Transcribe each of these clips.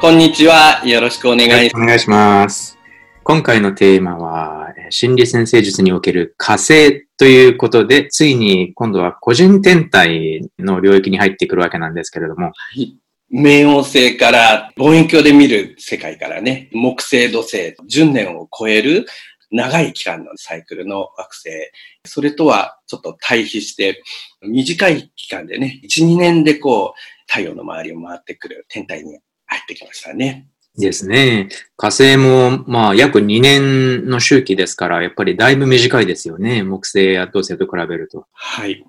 こんにちは。よろしくお願いしお願いします。今回のテーマは、えー心理先生術における火星ということで、ついに今度は個人天体の領域に入ってくるわけなんですけれども、ます。冥王星から望遠鏡で見る世界からね、木星、土星、10年を超える長い期間のサイクルの惑星。それとはちょっと対比して、短い期間でね、1、2年でこう、太陽の周りを回ってくる天体に入ってきましたね。ですね。火星も、まあ、約2年の周期ですから、やっぱりだいぶ短いですよね。木星や土星と比べると。はい。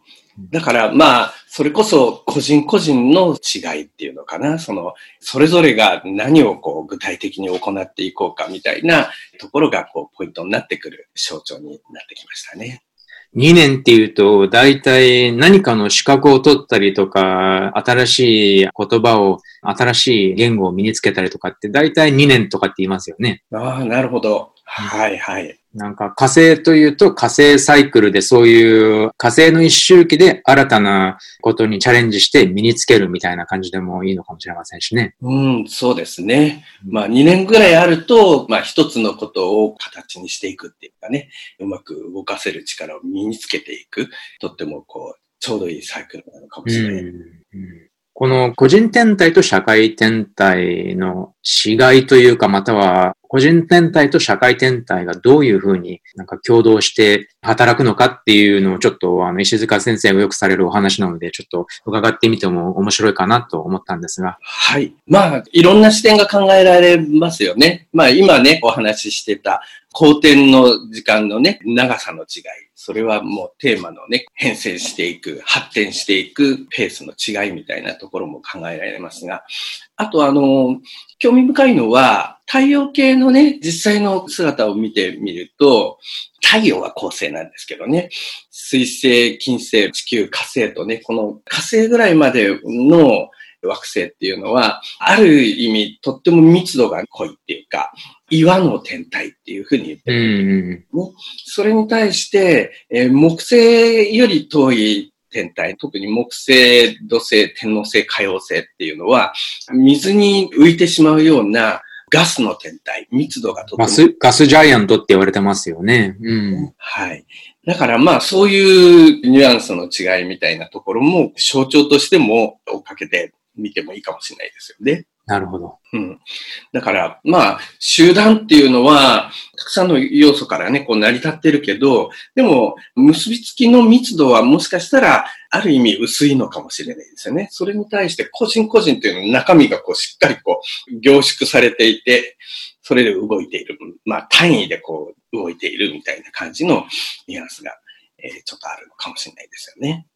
だからまあ、それこそ個人個人の違いっていうのかな。その、それぞれが何をこう具体的に行っていこうかみたいなところがこうポイントになってくる象徴になってきましたね。2年っていうと、大体何かの資格を取ったりとか、新しい言葉を、新しい言語を身につけたりとかって、大体2年とかって言いますよね。ああ、なるほど。はいはい。なんか火星というと火星サイクルでそういう火星の一周期で新たなことにチャレンジして身につけるみたいな感じでもいいのかもしれませんしね。うん、そうですね。まあ2年ぐらいあると、まあ一つのことを形にしていくっていうかね、うまく動かせる力を身につけていく。とってもこう、ちょうどいいサイクルなのかもしれない。うんこの個人天体と社会天体の違いというか、または個人天体と社会天体がどういうふうになんか共同して働くのかっていうのをちょっとあの石塚先生がよくされるお話なので、ちょっと伺ってみても面白いかなと思ったんですが。はい。まあ、いろんな視点が考えられますよね。まあ、今ね、お話ししてた、後転の時間のね、長さの違い。それはもうテーマのね、変遷していく、発展していくペースの違いみたいなところも考えられますが、あとあの、興味深いのは、太陽系のね、実際の姿を見てみると、太陽は恒星なんですけどね、水星、金星、地球、火星とね、この火星ぐらいまでの惑星っていうのは、ある意味とっても密度が濃いっていうか、岩の天体っていうふうに言ってうる。ん。それに対して、えー木星より遠い天体、特に木星、土星、天王星、海王星っていうのは、水に浮いてしまうようなガスの天体、密度がとてもガス、ガスジャイアントって言われてますよね。うん。はい。だからまあそういうニュアンスの違いみたいなところも象徴としても追っかけてみてもいいかもしれないですよね。なるほど。うん。だから、まあ、集団っていうのは、たくさんの要素からね、こう成り立ってるけど、でも、結びつきの密度はもしかしたら、ある意味薄いのかもしれないですよね。それに対して、個人個人っていうの中身がこう、しっかりこう、凝縮されていて、それで動いている。まあ、単位でこう、動いているみたいな感じのニュアンスが、えーちょっとあるのかもしれないですよね。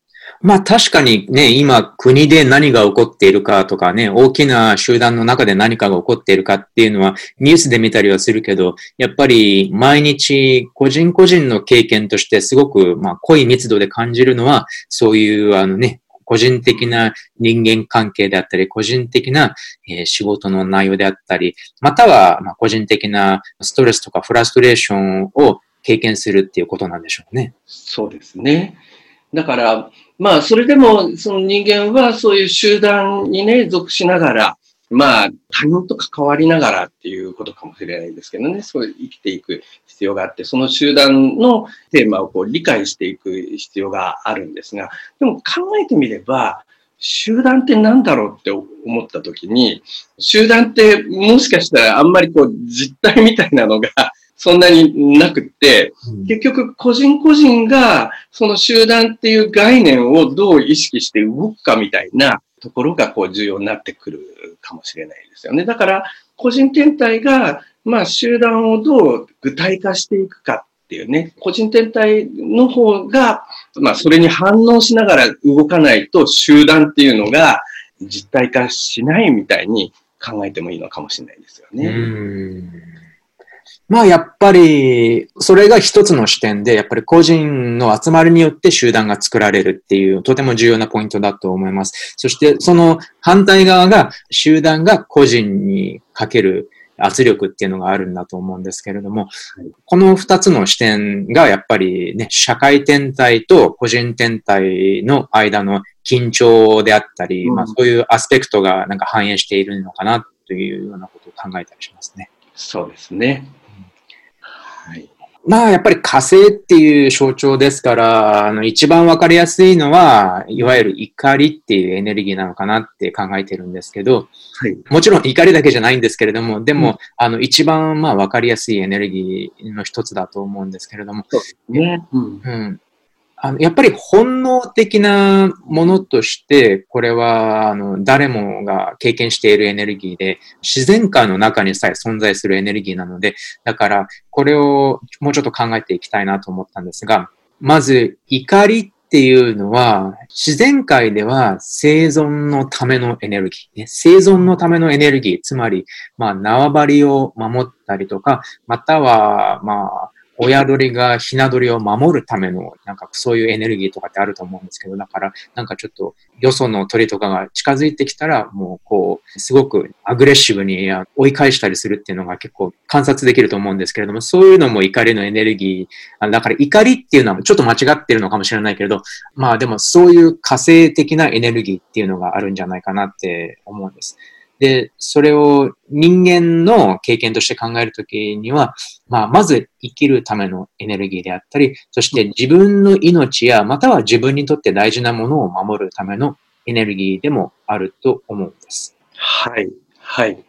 まあ確かにね、今国で何が起こっているかとかね、大きな集団の中で何かが起こっているかっていうのはニュースで見たりはするけど、やっぱり毎日個人個人の経験としてすごくまあ濃い密度で感じるのは、そういうあのね、個人的な人間関係であったり、個人的な、え仕事の内容であったり、またはま個人的なストレスとかフラストレーションを経験するっていうことなんでしょうね。そうですね。だから、まあ、それでも、その人間はそういう集団にね、属しながら、まあ、他人と関わりながらっていうことかもしれないですけどね、そういう生きていく必要があって、その集団のテーマをこう理解していく必要があるんですが、でも考えてみれば、集団って何だろうって思ったときに、集団ってもしかしたらあんまりこう実態みたいなのがそんなになくって、結局個人個人がその集団っていう概念をどう意識して動くかみたいなところがこう重要になってくるかもしれないですよね。だから個人天体がまあ集団をどう具体化していくかっていうね、個人天体の方がまあそれに反応しながら動かないと集団っていうのが実体化しないみたいに考えてもいいのかもしれないですようね。んまあやっぱり、それが一つの視点で、やっぱり個人の集まりによって集団が作られるっていう、とても重要なポイントだと思います。そしてその反対側が、集団が個人にかける圧力っていうのがあるんだと思うんですけれども、この二つの視点がやっぱりね、社会天体と個人天体の間の緊張であったり、うんまあそういうアスペクトがなんか反映しているのかなというようなことを考えたりしますね。そうですね。はい。まあやっぱり火星っていう象徴ですから、あの一番わかりやすいのは、いわゆる怒りっていうエネルギーなのかなって考えてるんですけど、はい。もちろん怒りだけじゃないんですけれども、でも、うんあの一番まあわかりやすいエネルギーの一つだと思うんですけれども、ね。うん。うん。あのやっぱり本能的なものとして、これはあの誰もが経験しているエネルギーで、自然界の中にさえ存在するエネルギーなので、だからこれをもうちょっと考えていきたいなと思ったんですが、まず怒りっていうのは、自然界では生存のためのエネルギー、ね、生存のためのエネルギー、つまり、まあ、縄張りを守ったりとか、または、まあ、親鳥がひな鳥を守るための、なんかそういうエネルギーとかってあると思うんですけど、だから、なんかちょっと、よその鳥とかが近づいてきたら、もうこう、すごくアグレッシブに追い返したりするっていうのが結構観察できると思うんですけれども、そういうのも怒りのエネルギー、だから怒りっていうのはちょっと間違ってるのかもしれないけれど、まあでもそういう火星的なエネルギーっていうのがあるんじゃないかなって思うんです。で、それを人間の経験として考えるときには、まあ、まず生きるためのエネルギーであったり、そして自分の命や、または自分にとって大事なものを守るためのエネルギーでもあると思うんです。はい。はい。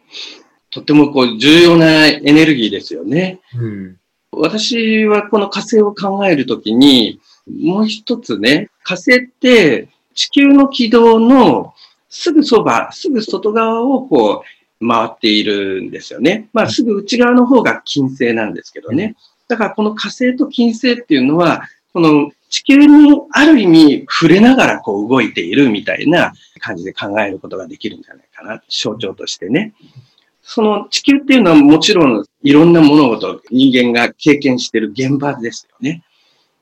とてもこう重要なエネルギーですよね。うん。私はこの火星を考えるときに、もう一つね、火星って地球の軌道のすぐそば、すぐ外側をこう回っているんですよね。まあすぐ内側の方が金星なんですけどね。だからこの火星と金星っていうのは、この地球にある意味触れながらこう動いているみたいな感じで考えることができるんじゃないかな。象徴としてね。その地球っていうのはもちろんいろんな物事、人間が経験している現場ですよね。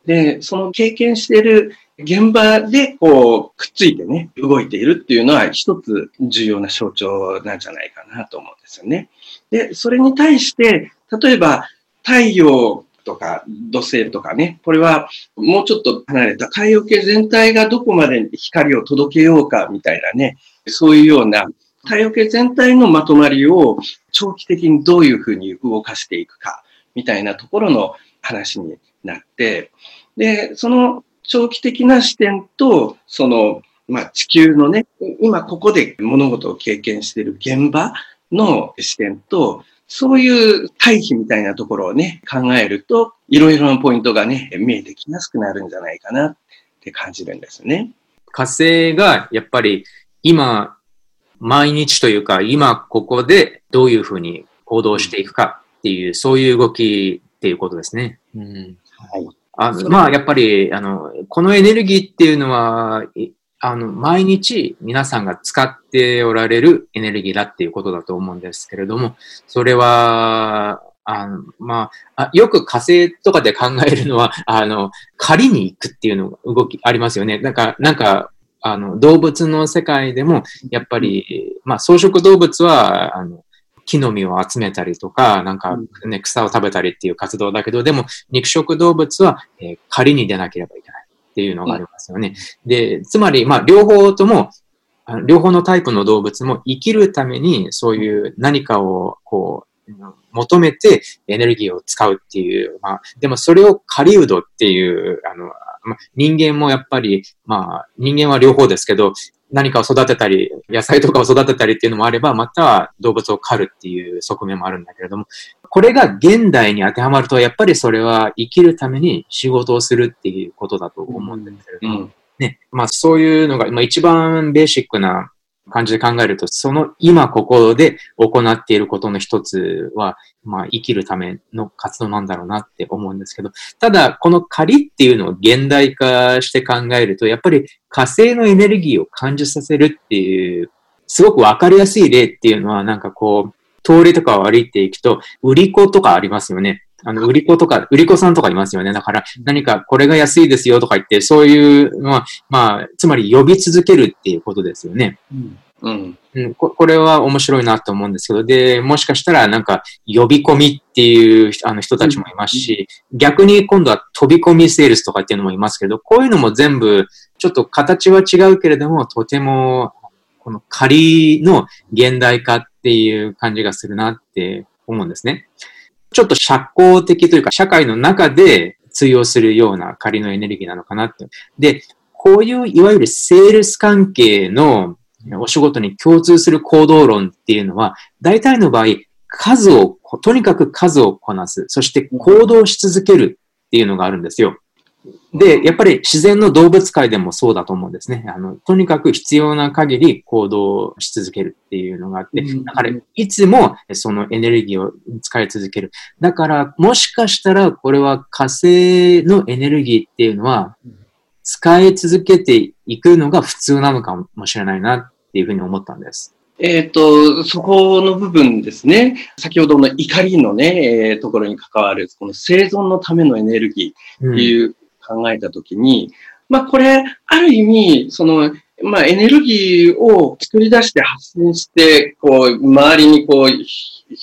で、その経験している現場でこうくっついてね、動いているっていうのは一つ重要な象徴なんじゃないかなと思うんですよね。で、それに対して、例えば太陽とか土星とかね、これはもうちょっと離れた太陽系全体がどこまで光を届けようかみたいなね、そういうような太陽系全体のまとまりを長期的にどういうふうに動かしていくかみたいなところの話になって、で、その長期的な視点と、その、まあ、地球のね、今ここで物事を経験している現場の視点と、そういう対比みたいなところをね、考えると、いろいろなポイントがね、見えてきやすくなるんじゃないかなって感じるんですね。火星がやっぱり今、毎日というか、今ここでどういうふうに行動していくかっていう、そういう動きっていうことですね。うんはい。あのまあ、やっぱり、あの、このエネルギーっていうのは、いあの、毎日皆さんが使っておられるエネルギーだっていうことだと思うんですけれども、それは、あの、まあ、あよく火星とかで考えるのは、あの、狩りに行くっていうのが動きありますよね。なんか、なんか、あの、動物の世界でも、やっぱり、まあ、草食動物は、あの、木の実を集めたりとか、なんか、ね、草を食べたりっていう活動だけど、でも、肉食動物は、えー狩りに出なければいけないっていうのがありますよね。で、つまり、まあ、両方とも、あの両方のタイプの動物も生きるために、そういう何かを、こう、求めてエネルギーを使うっていう、まあ、でもそれを狩人っていう、あの、まあ、人間もやっぱり、まあ、人間は両方ですけど、何かを育てたり、野菜とかを育てたりっていうのもあれば、または動物を狩るっていう側面もあるんだけれども、これが現代に当てはまると、やっぱりそれは生きるために仕事をするっていうことだと思うんですけれども、うん。ね、まあそういうのが、まあ一番ベーシックな感じで考えると、その今ここで行っていることの一つは、まあ生きるための活動なんだろうなって思うんですけど、ただこの仮っていうのを現代化して考えると、やっぱり火星のエネルギーを感じさせるっていうすごくわかりやすい例っていうのは、なんかこう、通りとかを歩いていくと、売り子とかありますよね。あの、売り子とか、売り子さんとかいますよね。だから、何かこれが安いですよとか言って、そういうのは、まあ、つまり呼び続けるっていうことですよね。うんうんうんこ、これは面白いなと思うんですけど、で、もしかしたらなんか呼び込みっていうあの人たちもいますし、逆に今度は飛び込みセールスとかっていうのもいますけど、こういうのも全部ちょっと形は違うけれども、とてもこの仮の現代化っていう感じがするなって思うんですね。ちょっと社交的というか社会の中で通用するような仮のエネルギーなのかなって。で、こういういわゆるセールス関係のお仕事に共通する行動論っていうのは、大体の場合、数を、とにかく数をこなす。そして行動し続けるっていうのがあるんですよ。で、やっぱり自然の動物界でもそうだと思うんですね。あの、とにかく必要な限り行動し続けるっていうのがあって、だからいつもそのエネルギーを使い続ける。だから、もしかしたらこれは火星のエネルギーっていうのは、使い続けていくのが普通なのかもしれないなっていうふうに思ったんです。えっ、ー、と、そこの部分ですね。先ほどの怒りのね、えー、ところに関わる、この生存のためのエネルギーっていう考えたときに、うん、まあこれ、ある意味、その、まあエネルギーを作り出して発信して、こう、周りにこう、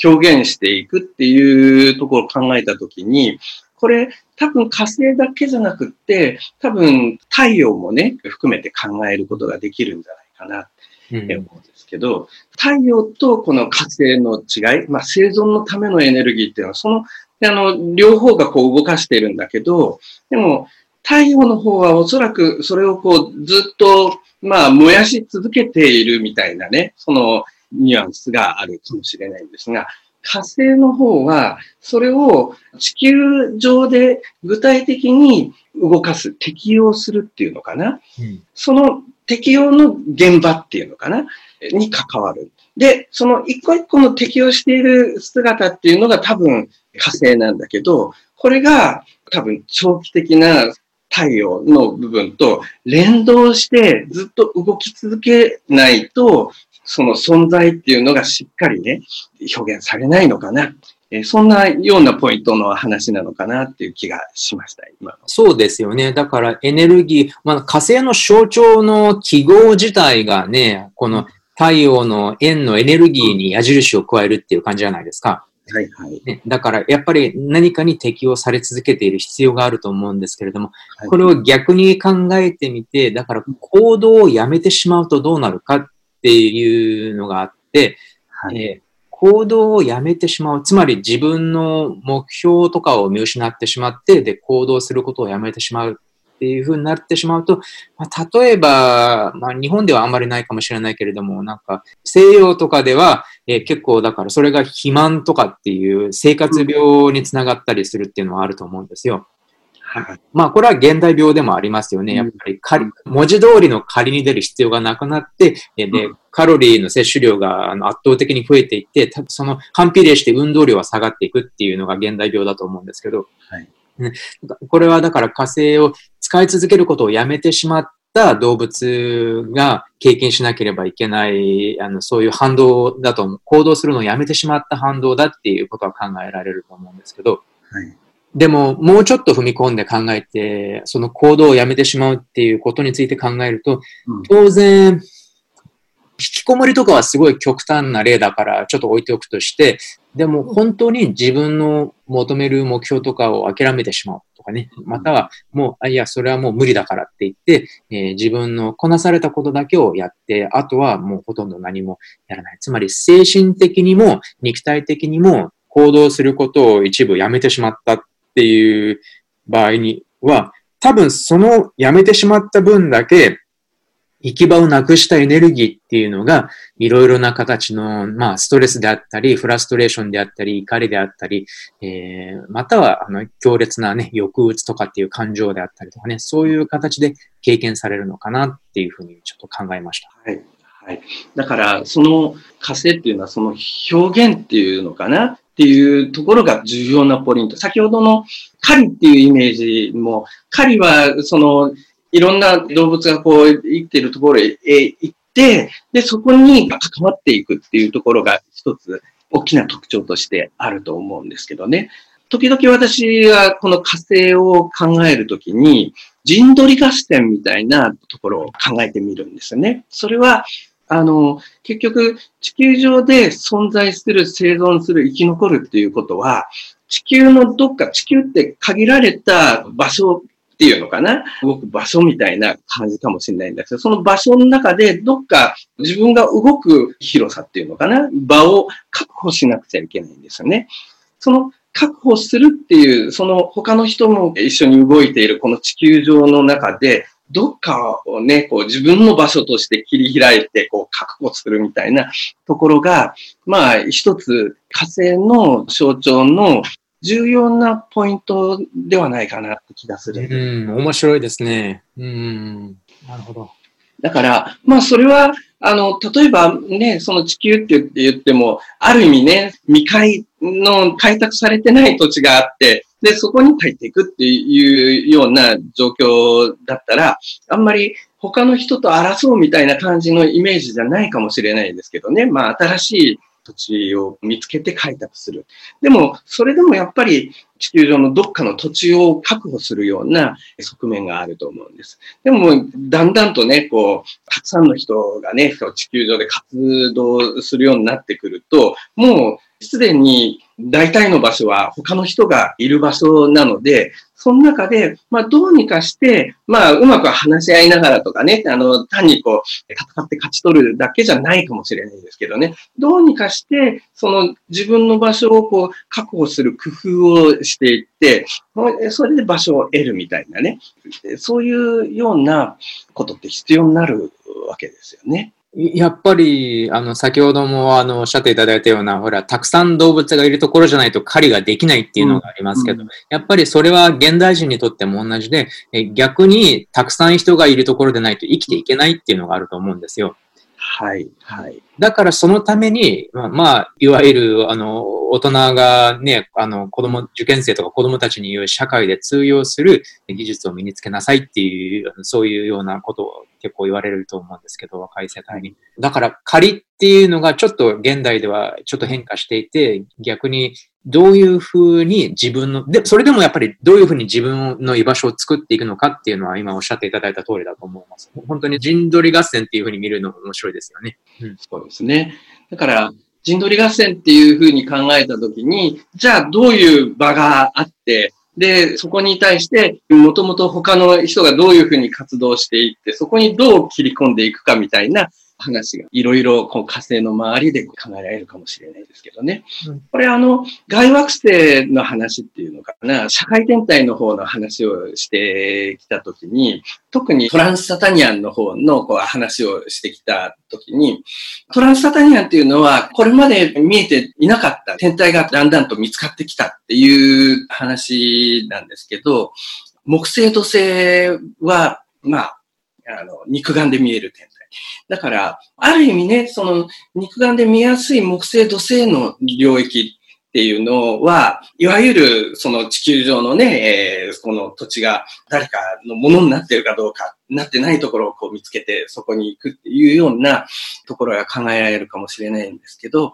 表現していくっていうところを考えたときに、これ、多分火星だけじゃなくって、多分太陽もね、含めて考えることができるんじゃないかなって思うんですけど、うん、太陽とこの火星の違い、まあ生存のためのエネルギーっていうのは、その、あの、両方がこう動かしているんだけど、でも、太陽の方はおそらくそれをこうずっと、まあ燃やし続けているみたいなね、そのニュアンスがあるかもしれないんですが、火星の方は、それを地球上で具体的に動かす、適用するっていうのかな。うん、その適用の現場っていうのかなに関わる。で、その一個一個の適用している姿っていうのが多分火星なんだけど、これが多分長期的な太陽の部分と連動してずっと動き続けないと、その存在っていうのがしっかりね、表現されないのかな。えそんなようなポイントの話なのかなっていう気がしました、今そうですよね。だからエネルギー、まあ、火星の象徴の記号自体がね、この太陽の円のエネルギーに矢印を加えるっていう感じじゃないですか。はいはい。ね、だから、やっぱり何かに適用され続けている必要があると思うんですけれども、はい、これを逆に考えてみて、だから行動をやめてしまうとどうなるかっっていうのがあって、はい、えー、行動をやめてしまう。つまり自分の目標とかを見失ってしまって、で、行動することをやめてしまうっていうふうになってしまうと、まあ、例えば、まあ、日本ではあんまりないかもしれないけれども、なんか、西洋とかでは、えー、結構だからそれが肥満とかっていう生活病につながったりするっていうのはあると思うんですよ。はい。まあ、これは現代病でもありますよね。やっぱり仮、文字通りの仮に出る必要がなくなって、で、カロリーの摂取量が圧倒的に増えていって、その反比例して運動量は下がっていくっていうのが現代病だと思うんですけど、はい。これはだから火星を使い続けることをやめてしまった動物が経験しなければいけない、あの、そういう反動だと、行動するのをやめてしまった反動だっていうことは考えられると思うんですけど、はい。でも、もうちょっと踏み込んで考えて、その行動をやめてしまうっていうことについて考えると、当然、引きこもりとかはすごい極端な例だからちょっと置いておくとして、でも本当に自分の求める目標とかを諦めてしまうとかね、またはもう、あいや、それはもう無理だからって言って、えー、自分のこなされたことだけをやって、あとはもうほとんど何もやらない。つまり精神的にも肉体的にも行動することを一部やめてしまったっていう場合には、多分そのやめてしまった分だけ、行き場をなくしたエネルギーっていうのが、いろいろな形の、まあ、ストレスであったり、フラストレーションであったり、怒りであったり、えー、または、あの、強烈なね、抑うつとかっていう感情であったりとかね、そういう形で経験されるのかなっていうふうにちょっと考えました。はい。はい。だから、その火星っていうのは、その表現っていうのかなっていうところが重要なポイント。先ほどの狩りっていうイメージも、狩りは、その、いろんな動物がこう、生きているところへ行って、で、そこに関わっていくっていうところが一つ大きな特徴としてあると思うんですけどね。時々私がこの火星を考えるときに、陣取り合戦みたいなところを考えてみるんですよね。それは、あの、結局、地球上で存在する、生存する、生き残るっていうことは、地球のどっか、地球って限られた場所っていうのかな？動く場所みたいな感じかもしれないんだけど、その場所の中でどっか自分が動く広さっていうのかな？場を確保しなくちゃいけないんですよね。その確保するっていう、その他の人も一緒に動いているこの地球上の中で、どっかをね、こう自分の場所として切り開いて、こう確保するみたいなところが、まあ一つ火星の象徴の重要なポイントではないかなって気がする。うん、面白いですね。うん、なるほど。だから、まあそれは、あの、例えばね、その地球って言っても、ある意味ね、未開の開拓されてない土地があって、で、そこに入っていくっていうような状況だったら、あんまり他の人と争うみたいな感じのイメージじゃないかもしれないですけどね。まあ、新しい土地を見つけて開拓する。でも、それでもやっぱり地球上のどっかの土地を確保するような側面があると思うんです。でも、だんだんとね、こう、たくさんの人がね、地球上で活動するようになってくると、もうすでに大体の場所は他の人がいる場所なので、その中で、まあ、どうにかして、まあ、うまく話し合いながらとかね、あの、単にこう、戦って勝ち取るだけじゃないかもしれないですけどね、どうにかして、その自分の場所をこう、確保する工夫をしていって、それで場所を得るみたいなね、そういうようなことって必要になるわけですよね。やっぱり、あの、先ほども、あの、おっしゃっていただいたような、ほら、たくさん動物がいるところじゃないと狩りができないっていうのがありますけど、うんうん、やっぱりそれは現代人にとっても同じで、逆にたくさん人がいるところでないと生きていけないっていうのがあると思うんですよ。はい、はい。だからそのために、まあ、まあ、いわゆる、あの、大人がね、あの、子供、受験生とか子供たちに言う社会で通用する技術を身につけなさいっていう、そういうようなことを結構言われると思うんですけど、若い世代に。だから仮っていうのがちょっと現代ではちょっと変化していて、逆にどういうふうに自分の、で、それでもやっぱりどういうふうに自分の居場所を作っていくのかっていうのは今おっしゃっていただいた通りだと思います。本当に陣取り合戦っていうふうに見るの面白いですよね。うん、そうですね。だから、陣取り合戦っていうふうに考えたときに、じゃあどういう場があって、で、そこに対して、もともと他の人がどういうふうに活動していって、そこにどう切り込んでいくかみたいな話がいろいろこう火星の周りで考えられるかもしれないですけどね。うん、これあの、外惑星の話っていうのかな、社会天体の方の話をしてきたときに、特にトランスサタニアンの方のこう話をしてきたときに、トランスサタニアンっていうのは、これまで見えていなかった天体がだんだんと見つかってきたっていう話なんですけど、木星土星は、まあ、あの、肉眼で見える天体。だから、ある意味ね、その肉眼で見やすい木星土星の領域っていうのは、いわゆるその地球上のね、えー、この土地が誰かのものになってるかどうか、なってないところをこう見つけてそこに行くっていうようなところが考えられるかもしれないんですけど、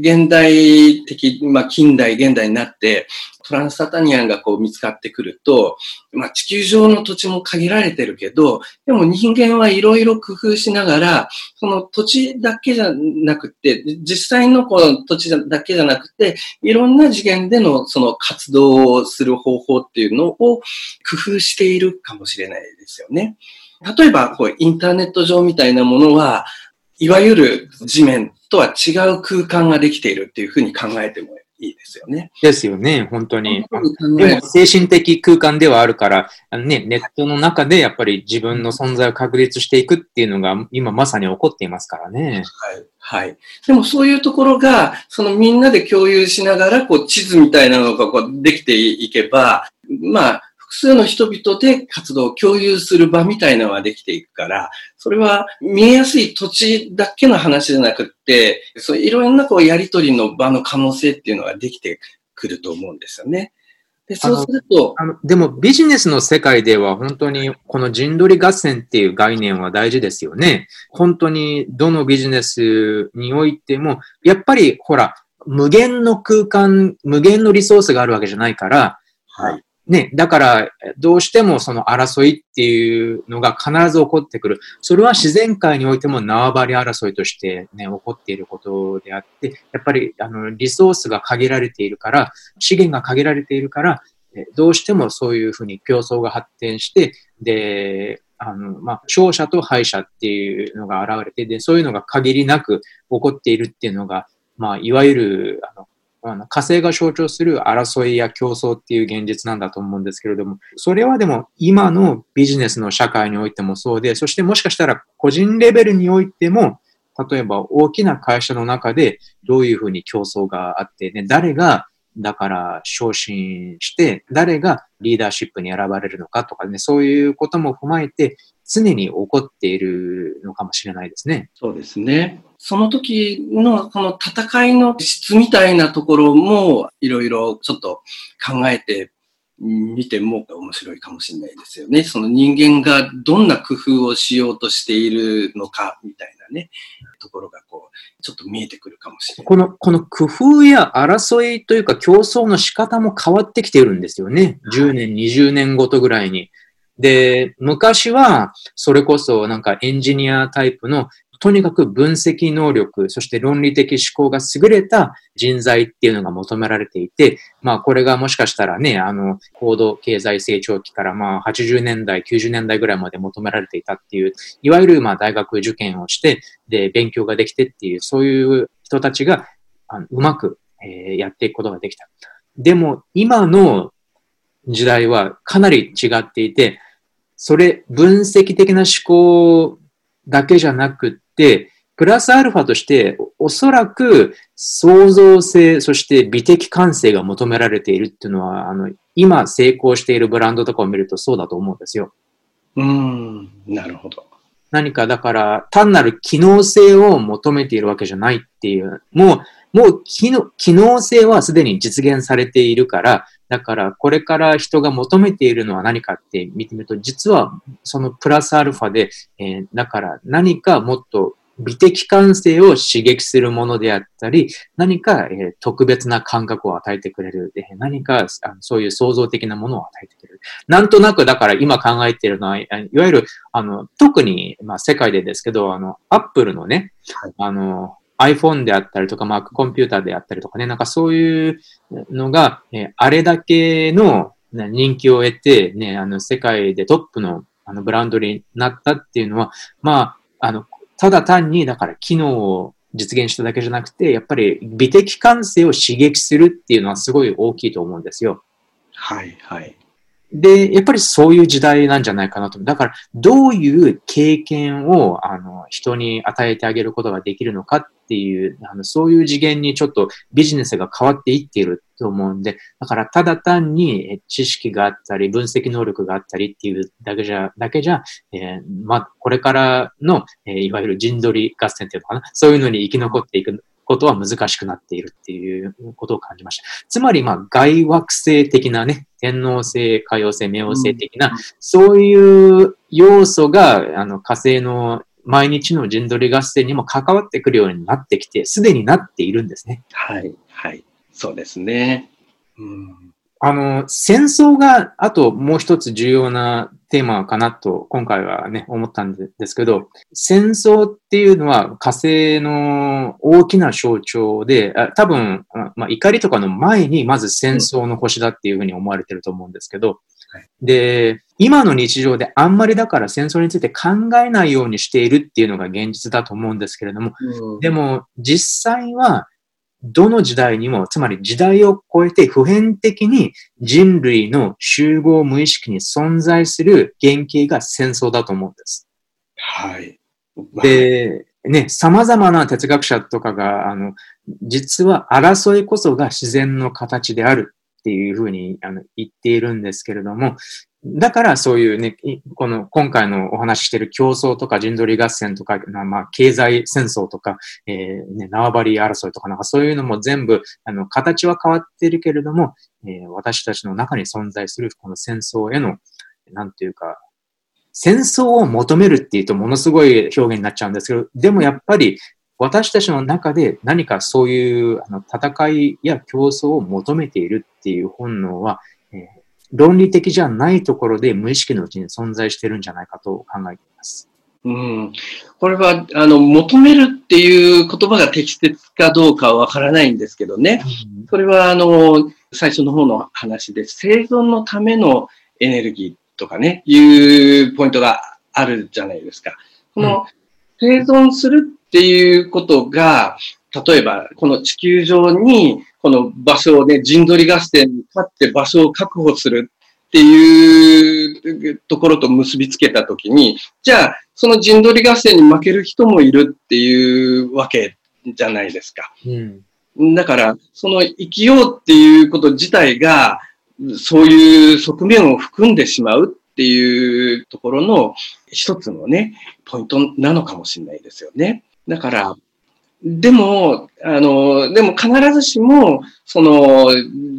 現代的、まあ近代、現代になって、トランスサタニアンがこう見つかってくると、まあ地球上の土地も限られてるけど、でも人間はいろいろ工夫しながら、その土地だけじゃなくて、実際のこの土地だけじゃなくて、いろんな次元でのその活動をする方法っていうのを工夫しているかもしれないですよね。例えば、こう、インターネット上みたいなものは、いわゆる地面とは違う空間ができているっていうふうに考えてもいいですよね。ですよね、本当に。でも精神的空間ではあるから、ね、ネットの中でやっぱり自分の存在を確立していくっていうのが今まさに起こっていますからね。はい。はい。でもそういうところが、そのみんなで共有しながら、こう地図みたいなのがこうできていけば、まあ、複数の人々で活動を共有する場みたいなのができていくから、それは見えやすい土地だけの話じゃなくって、そういろんなこうやりとりの場の可能性っていうのができてくると思うんですよね。でそうすると、あの、でもビジネスの世界では本当にこの陣取り合戦っていう概念は大事ですよね。本当にどのビジネスにおいても、やっぱりほら、無限の空間、無限のリソースがあるわけじゃないから、はい。ね、だから、どうしてもその争いっていうのが必ず起こってくる。それは自然界においても縄張り争いとしてね、起こっていることであって、やっぱり、あの、リソースが限られているから、資源が限られているから、どうしてもそういうふうに競争が発展して、で、あの、まあ、勝者と敗者っていうのが現れて、で、そういうのが限りなく起こっているっていうのが、まあ、いわゆる、あの、あの火星が象徴する争いや競争っていう現実なんだと思うんですけれども、それはでも今のビジネスの社会においてもそうで、そしてもしかしたら個人レベルにおいても、例えば大きな会社の中でどういうふうに競争があって、ね、誰がだから昇進して、誰がリーダーシップに選ばれるのかとかね、そういうことも踏まえて、常に起こっているのかもしれないですね。そうですね。その時のこの戦いの質みたいなところもいろいろちょっと考えてみても面白いかもしれないですよね。その人間がどんな工夫をしようとしているのかみたいなね、ところがこう、ちょっと見えてくるかもしれない。この、この工夫や争いというか競争の仕方も変わってきているんですよね。10年、20年ごとぐらいに。で、昔は、それこそなんかエンジニアタイプのとにかく分析能力、そして論理的思考が優れた人材っていうのが求められていて、まあこれがもしかしたらね、あの、高度経済成長期からまあ80年代、90年代ぐらいまで求められていたっていう、いわゆるまあ大学受験をして、で、勉強ができてっていう、そういう人たちがあのうまく、えー、やっていくことができた。でも今の時代はかなり違っていて、それ、分析的な思考だけじゃなく、プラスアルファとして、おそらく創造性、そして美的感性が求められているっていうのは、あの、今成功しているブランドとかを見るとそうだと思うんですよ。うん、なるほど。何かだから、単なる機能性を求めているわけじゃないっていう、もう、もう機能機能性はすでに実現されているから、だからこれから人が求めているのは何かって見てみると、実はそのプラスアルファで、えー、だから何かもっと美的感性を刺激するものであったり、何か、えー、特別な感覚を与えてくれる、えー、何かあのそういう創造的なものを与えてくれる。なんとなく、だから今考えているのは、いわゆる、あの、特に、まあ、世界でですけど、あの、アップルのね、はい、あの、iPhone であったりとか、Mac コンピューターであったりとかね、なんかそういうのが、えー、あれだけの人気を得て、ね、あの、世界でトップのあのブランドになったっていうのは、まあ、あの、ただ単に、だから機能を実現しただけじゃなくて、やっぱり美的感性を刺激するっていうのはすごい大きいと思うんですよ。はい、はい。で、やっぱりそういう時代なんじゃないかなと。だから、どういう経験を、あの、人に与えてあげることができるのかっていう、あの、そういう次元にちょっとビジネスが変わっていっていると思うんで、だから、ただ単に知識があったり、分析能力があったりっていうだけじゃ、だけじゃ、えー、まあ、これからの、えー、いわゆる陣取り合戦っていうのかな、そういうのに生き残っていくことは難しくなっているっていうことを感じました。つまり、まあ、外惑星的なね、天皇星、海王星、冥王星的な、うん、そういう要素が、あの、火星の毎日の陣取り合戦にも関わってくるようになってきて、すでになっているんですね。はい、はい。そうですね。うんあの、戦争が、あともう一つ重要なテーマかなと、今回はね、思ったんですけど、戦争っていうのは火星の大きな象徴で、多分、まあ、怒りとかの前にまず戦争の星だっていうふうに思われてると思うんですけど、で、今の日常であんまりだから戦争について考えないようにしているっていうのが現実だと思うんですけれども、でも実際はどの時代にも、つまり時代を超えて普遍的に人類の集合無意識に存在する原型が戦争だと思うんです。はい。で、ね、様々な哲学者とかが、あの、実は争いこそが自然の形であるっていうふうにあの言っているんですけれども、だからそういうね、この今回のお話ししている競争とか陣取り合戦とか、まあ、経済戦争とか、えー、ね、縄張り争いとかなんかそういうのも全部、あの、形は変わっているけれども、えー、私たちの中に存在するこの戦争への、なんていうか、戦争を求めるっていうとものすごい表現になっちゃうんですけど、でもやっぱり私たちの中で何かそういうあの戦いや競争を求めているっていう本能は、えー、論理的じゃないところで無意識のうちに存在してるんじゃないかと考えています。うん。これは、あの、求めるっていう言葉が適切かどうかはわからないんですけどね。うん、それは、あの、最初の方の話で、生存のためのエネルギーとかね、いうポイントがあるじゃないですか。この、生存するっていうことが、例えば、この地球上に、この場所をね、陣取り合戦に立って場所を確保するっていうところと結びつけたときに、じゃあ、その陣取り合戦に負ける人もいるっていうわけじゃないですか。うん、だから、その生きようっていうこと自体が、そういう側面を含んでしまうっていうところの一つのね、ポイントなのかもしれないですよね。だから、でも、あの、でも必ずしも、その、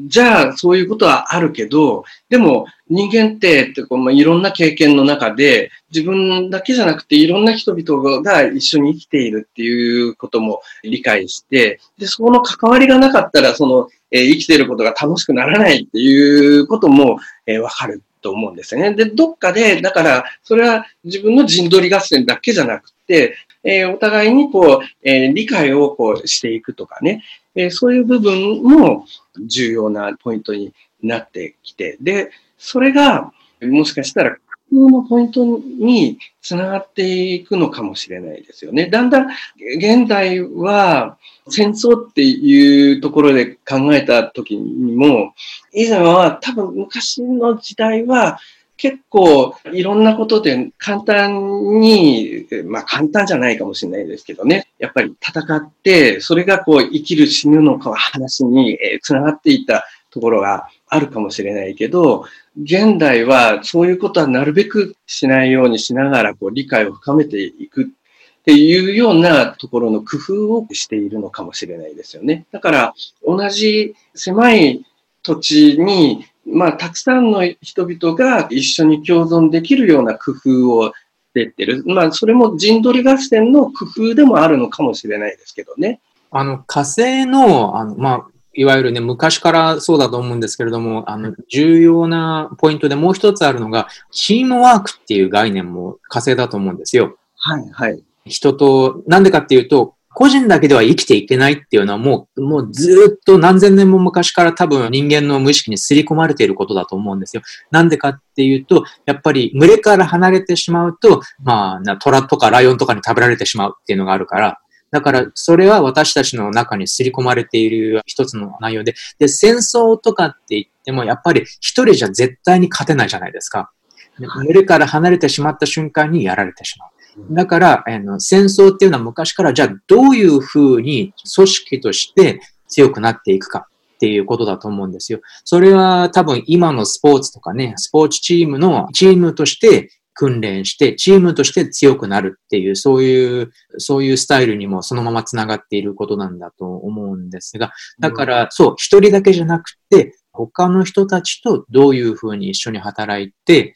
じゃあそういうことはあるけど、でも人間ってこう、まあ、いろんな経験の中で、自分だけじゃなくていろんな人々が一緒に生きているっていうことも理解して、で、その関わりがなかったら、その、えー、生きていることが楽しくならないっていうことも、えー、わかる。と思うんですよね。で、どっかで、だから、それは自分の陣取り合戦だけじゃなくて、えー、お互いにこう、えー、理解をこうしていくとかね、えー、そういう部分も重要なポイントになってきて、で、それが、もしかしたらのポイントにつながっていくのかもしれないですよね。だんだん現代は戦争っていうところで考えた時にも、以前は多分昔の時代は結構いろんなことで簡単に、まあ簡単じゃないかもしれないですけどね、やっぱり戦って、それがこう生きる死ぬのか話につながっていったところがあるかもしれないけど、現代はそういうことはなるべくしないようにしながらこう理解を深めていくっていうようなところの工夫をしているのかもしれないですよね。だから同じ狭い土地にまあ、たくさんの人々が一緒に共存できるような工夫を出てる。まあ、それも陣取り合戦の工夫でもあるのかもしれないですけどね。あの、火星の、あの、まあ、いわゆるね、昔からそうだと思うんですけれども、あの、重要なポイントでもう一つあるのが、チームワークっていう概念も火星だと思うんですよ。はい、はい。人と、なんでかっていうと、個人だけでは生きていけないっていうのはもう、もうずっと何千年も昔から多分人間の無意識に刷り込まれていることだと思うんですよ。なんでかっていうと、やっぱり群れから離れてしまうと、まあ、虎とかライオンとかに食べられてしまうっていうのがあるから、だから、それは私たちの中に刷り込まれている一つの内容で、で、戦争とかって言っても、やっぱり一人じゃ絶対に勝てないじゃないですか。群れから離れてしまった瞬間にやられてしまう。だから、あの戦争っていうのは昔からじゃあどういうふうに組織として強くなっていくかっていうことだと思うんですよ。それは多分今のスポーツとかね、スポーツチームのチームとして訓練して、チームとして強くなるっていう、そういう、そういうスタイルにもそのまま繋がっていることなんだと思うんですが、だから、そう、一人だけじゃなくて、他の人たちとどういうふうに一緒に働いて、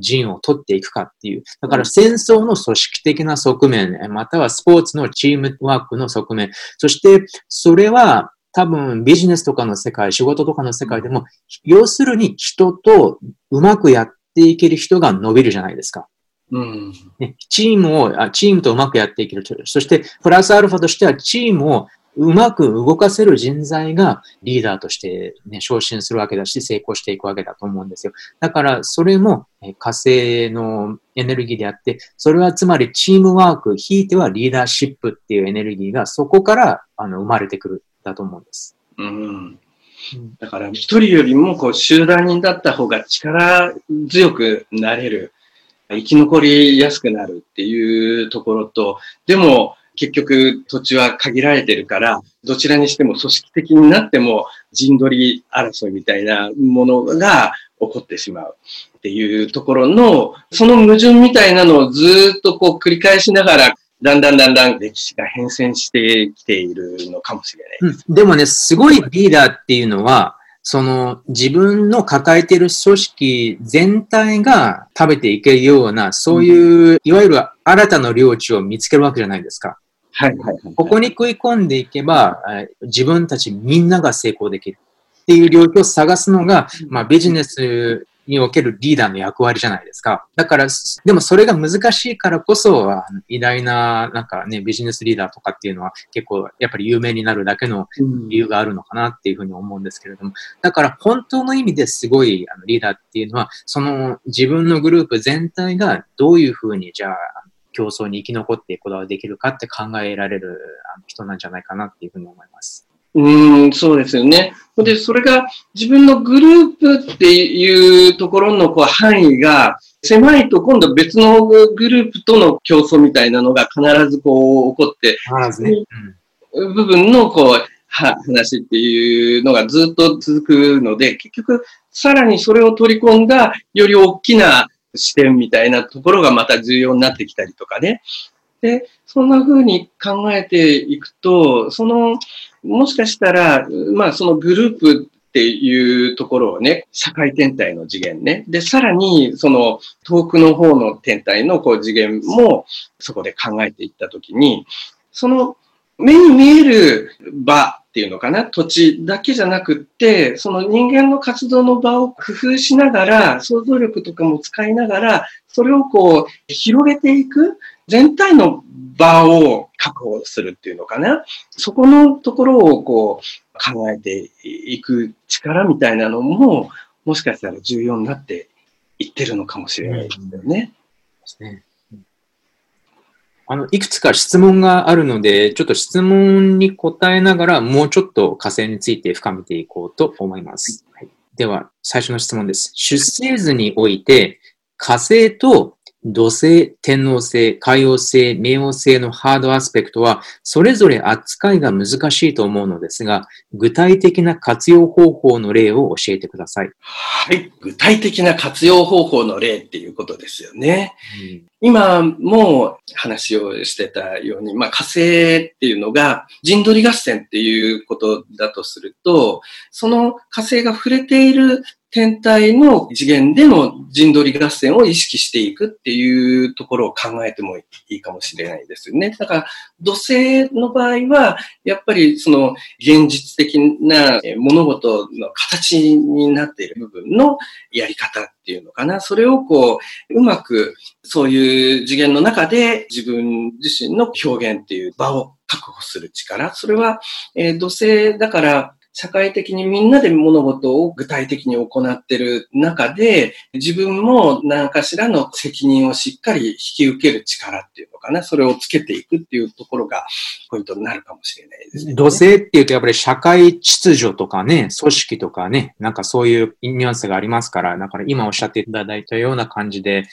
陣を取っていくかっていう。だから戦争の組織的な側面、またはスポーツのチームワークの側面。そして、それは多分ビジネスとかの世界、仕事とかの世界でも、要するに人とうまくやっていける人が伸びるじゃないですか。うん、ね、チームを、チームとうまくやっていける。そして、プラスアルファとしては、チームをうまく動かせる人材がリーダーとしてね、昇進するわけだし、成功していくわけだと思うんですよ。だから、それも火星のエネルギーであって、それはつまりチームワーク、ひいてはリーダーシップっていうエネルギーがそこからあの生まれてくるだと思うんです。うん。だから、一人よりもこう集団になった方が力強くなれる。生き残りやすくなるっていうところと、でも、結局土地は限られてるから、どちらにしても組織的になっても陣取り争いみたいなものが起こってしまうっていうところの、その矛盾みたいなのをずっとこう繰り返しながら、だんだんだんだん歴史が変遷してきているのかもしれないです。うん、でもね、すごいリーダーっていうのは、その自分の抱えている組織全体が食べていけるような、そういう、うん、いわゆる新たな領地を見つけるわけじゃないですか。はいはいはい、ここに食い込んでいけば、自分たちみんなが成功できるっていう領域を探すのが、まあ、ビジネスにおけるリーダーの役割じゃないですか。だから、でもそれが難しいからこそ、偉大な、なんかね、ビジネスリーダーとかっていうのは結構、やっぱり有名になるだけの理由があるのかなっていうふうに思うんですけれども、だから本当の意味ですごいあのリーダーっていうのは、その自分のグループ全体がどういうふうに、じゃあ、競争に生き残っていくことができるかって考えられる人なんじゃないかなっていうふうに思います。うん、そうですよね。で、それが自分のグループっていうところのこう範囲が狭いと今度別のグループとの競争みたいなのが必ずこう起こって、ねうん、部分のこう話っていうのがずっと続くので、結局さらにそれを取り込んだより大きな視点みたいなところがまた重要になってきたりとかね。で、そんな風に考えていくと、その、もしかしたら、まあそのグループっていうところをね、社会天体の次元ね。で、さらに、その遠くの方の天体のこう次元もそこで考えていったときに、その目に見える場っていうのかな、土地だけじゃなくって、その人間の活動の場を工夫しながら、想像力とかも使いながら、それをこう広げていく、全体の場を確保するっていうのかな。そこのところをこう考えていく力みたいなのも、もしかしたら重要になっていってるのかもしれないですよね。うん、あの、いくつか質問があるので、ちょっと質問に答えながら、もうちょっと火星について深めていこうと思います。はい、では、最初の質問です。出生図において、火星と土星、天王星、海王星、冥王星のハードアスペクトは、それぞれ扱いが難しいと思うのですが、具体的な活用方法の例を教えてください。はい。具体的な活用方法の例っていうことですよね。うん、今も話をしてたように、まあ火星っていうのが陣取り合戦っていうことだとすると、その火星が触れている天体の次元での陣取り合戦を意識していくっていうところを考えてもいいかもしれないですよね。だから、土星の場合は、やっぱりその現実的な物事の形になっている部分のやり方っていうのかな。それをこう、うまくそういう次元の中で自分自身の表現っていう場を確保する力。それは、えー、土星だから社会的にみんなで物事を具体的に行ってる中で、自分も何かしらの責任をしっかり引き受ける力っていうのかな、それをつけていくっていうところがポイントになるかもしれないですね。土星っていうとやっぱり社会秩序とかね、組織とかね、なんかそういうニュアンスがありますから、だから今おっしゃっていただいたような感じで、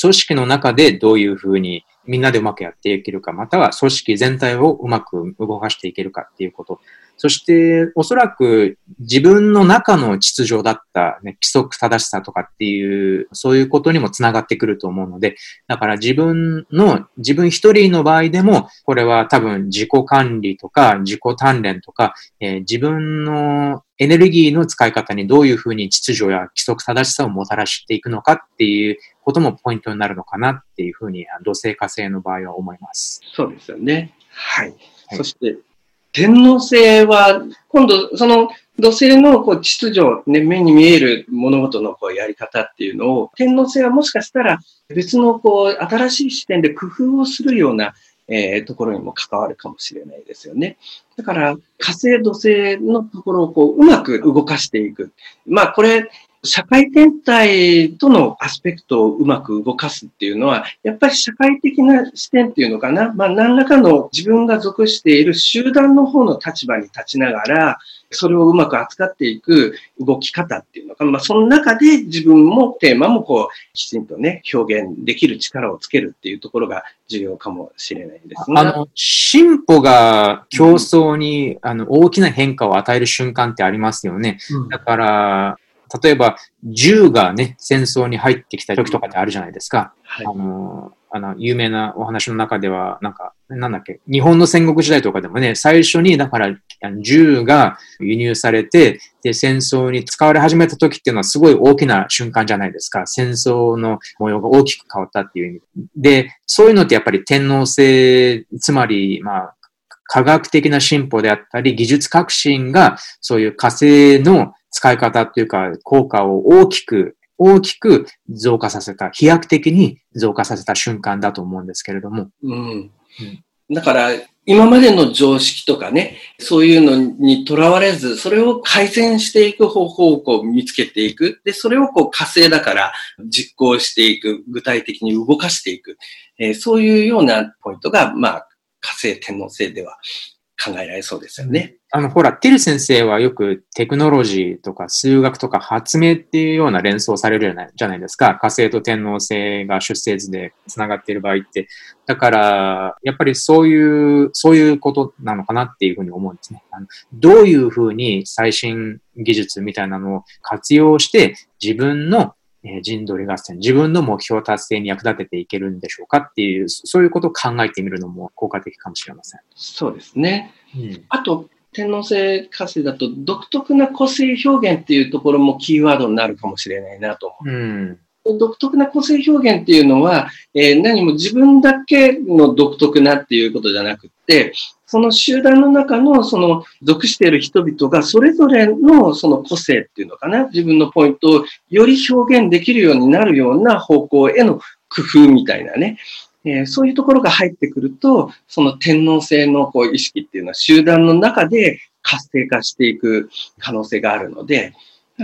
組織の中でどういうふうにみんなでうまくやっていけるか、または組織全体をうまく動かしていけるかっていうこと。そして、おそらく自分の中の秩序だった、ね、規則正しさとかっていう、そういうことにもつながってくると思うので、だから自分の、自分一人の場合でも、これは多分自己管理とか自己鍛錬とか、えー、自分のエネルギーの使い方にどういうふうに秩序や規則正しさをもたらしていくのかっていうこともポイントになるのかなっていうふうに、土星火星の場合は思います。そうですよね。はい。はい、そして、天皇制は、今度、その土星のこう秩序、ね、目に見える物事のこうやり方っていうのを、天皇制はもしかしたら別のこう新しい視点で工夫をするような、えー、ところにも関わるかもしれないですよね。だから、火星、土星のところをこううまく動かしていく。まあ、これ、社会天体とのアスペクトをうまく動かすっていうのは、やっぱり社会的な視点っていうのかな。まあ、何らかの自分が属している集団の方の立場に立ちながら、それをうまく扱っていく動き方っていうのかな。まあ、その中で自分もテーマもこう、きちんとね、表現できる力をつけるっていうところが重要かもしれないですね。あの、進歩が競争に、うん、あの大きな変化を与える瞬間ってありますよね。うん、だから、例えば、銃がね、戦争に入ってきた時とかってあるじゃないですか。はいあの、あの、有名なお話の中では、なんか、なんだっけ、日本の戦国時代とかでもね、最初に、だから、銃が輸入されて、で、戦争に使われ始めた時っていうのはすごい大きな瞬間じゃないですか。戦争の模様が大きく変わったっていう意味で。で、そういうのってやっぱり天皇制、つまり、まあ、科学的な進歩であったり、技術革新が、そういう火星の使い方っていうか、効果を大きく、大きく増加させた、飛躍的に増加させた瞬間だと思うんですけれども。うん。だから、今までの常識とかね、そういうのにとらわれず、それを改善していく方法をこう見つけていく。で、それをこう火星だから実行していく。具体的に動かしていく。えーそういうようなポイントが、まあ、火星天皇制では考えられそうですよね。あの、ほら、ティル先生はよくテクノロジーとか数学とか発明っていうような連想されるじゃないですか。火星と天皇星が出生図で繋がっている場合って。だから、やっぱりそういう、そういうことなのかなっていうふうに思うんですね。あのどういうふうに最新技術みたいなのを活用して自分のえー人鳥合戦、自分の目標達成に役立てていけるんでしょうかっていう、そういうことを考えてみるのも効果的かもしれません。そうですね。うんあと、天皇制火星だと独特な個性表現っていうところもキーワードになるかもしれないなと思う。うん。独特な個性表現っていうのは、えー何も自分だけの独特なっていうことじゃなくって、その集団の中のその属している人々がそれぞれのその個性っていうのかな、自分のポイントをより表現できるようになるような方向への工夫みたいなね、えーそういうところが入ってくると、その天皇制のこう意識っていうのは集団の中で活性化していく可能性があるので、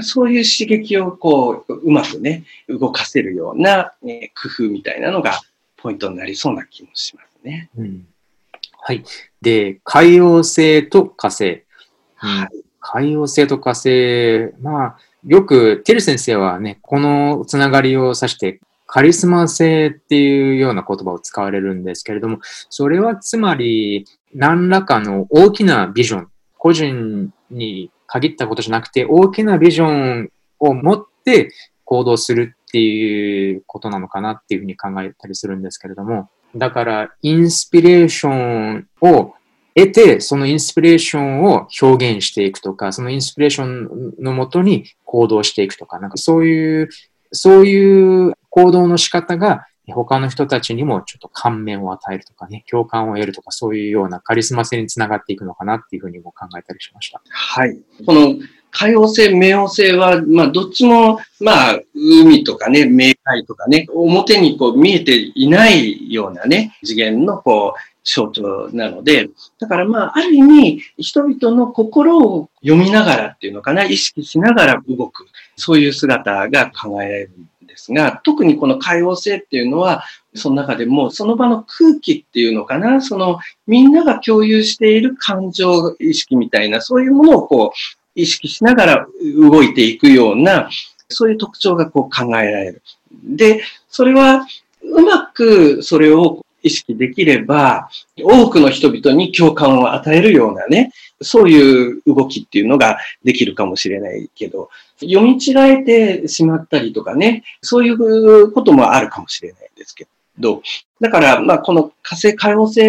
そういう刺激をこう、うまくね、動かせるような、えー工夫みたいなのがポイントになりそうな気もしますね。うんはい。で、海王星と火星。うんはい。海王星と火星、まあ、よく、テル先生はね、このつながりを指して、カリスマ性っていうような言葉を使われるんですけれども、それはつまり、何らかの大きなビジョン、個人に限ったことじゃなくて、大きなビジョンを持って行動するっていうことなのかなっていうふうに考えたりするんですけれども、だから、インスピレーションを得て、そのインスピレーションを表現していくとか、そのインスピレーションのもとに行動していくとか、なんかそういう、そういう行動の仕方が他の人たちにもちょっと感銘を与えるとかね、共感を得るとか、そういうようなカリスマ性につながっていくのかなっていうふうにも考えたりしました。はい。この海王星、冥王星は、まあ、どっちも、まあ、海とかね、冥界とかね、表にこう見えていないようなね、次元のこう、象徴なので、だからまあ、ある意味、人々の心を読みながらっていうのかな、意識しながら動く、そういう姿が考えられるですが、特にこの海王星っていうのは、その中でも、その場の空気っていうのかな、その、みんなが共有している感情意識みたいな、そういうものをこう、意識しながら動いていくような、そういう特徴がこう考えられる。で、それは、うまくそれを意識できれば、多くの人々に共感を与えるようなね、そういう動きっていうのができるかもしれないけど、読み違えてしまったりとかね、そういうこともあるかもしれないですけど、ど。だから、まあ、この火星、海王星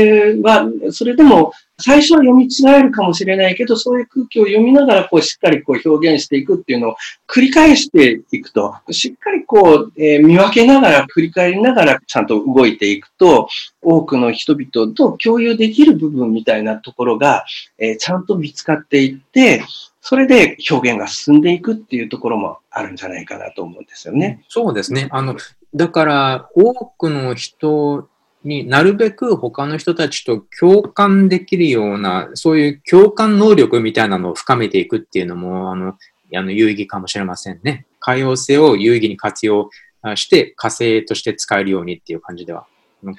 は、それでも、最初は読み違えるかもしれないけど、そういう空気を読みながら、こう、しっかりこう表現していくっていうのを繰り返していくと、しっかりこう、えー見分けながら、振り返りながら、ちゃんと動いていくと、多くの人々と共有できる部分みたいなところが、えーちゃんと見つかっていって、それで表現が進んでいくっていうところもあるんじゃないかなと思うんですよね。そうですね。あの、だから、多くの人になるべく他の人たちと共感できるような、そういう共感能力みたいなのを深めていくっていうのも、あの、あの有意義かもしれませんね。海洋性を有意義に活用して火星として使えるようにっていう感じでは、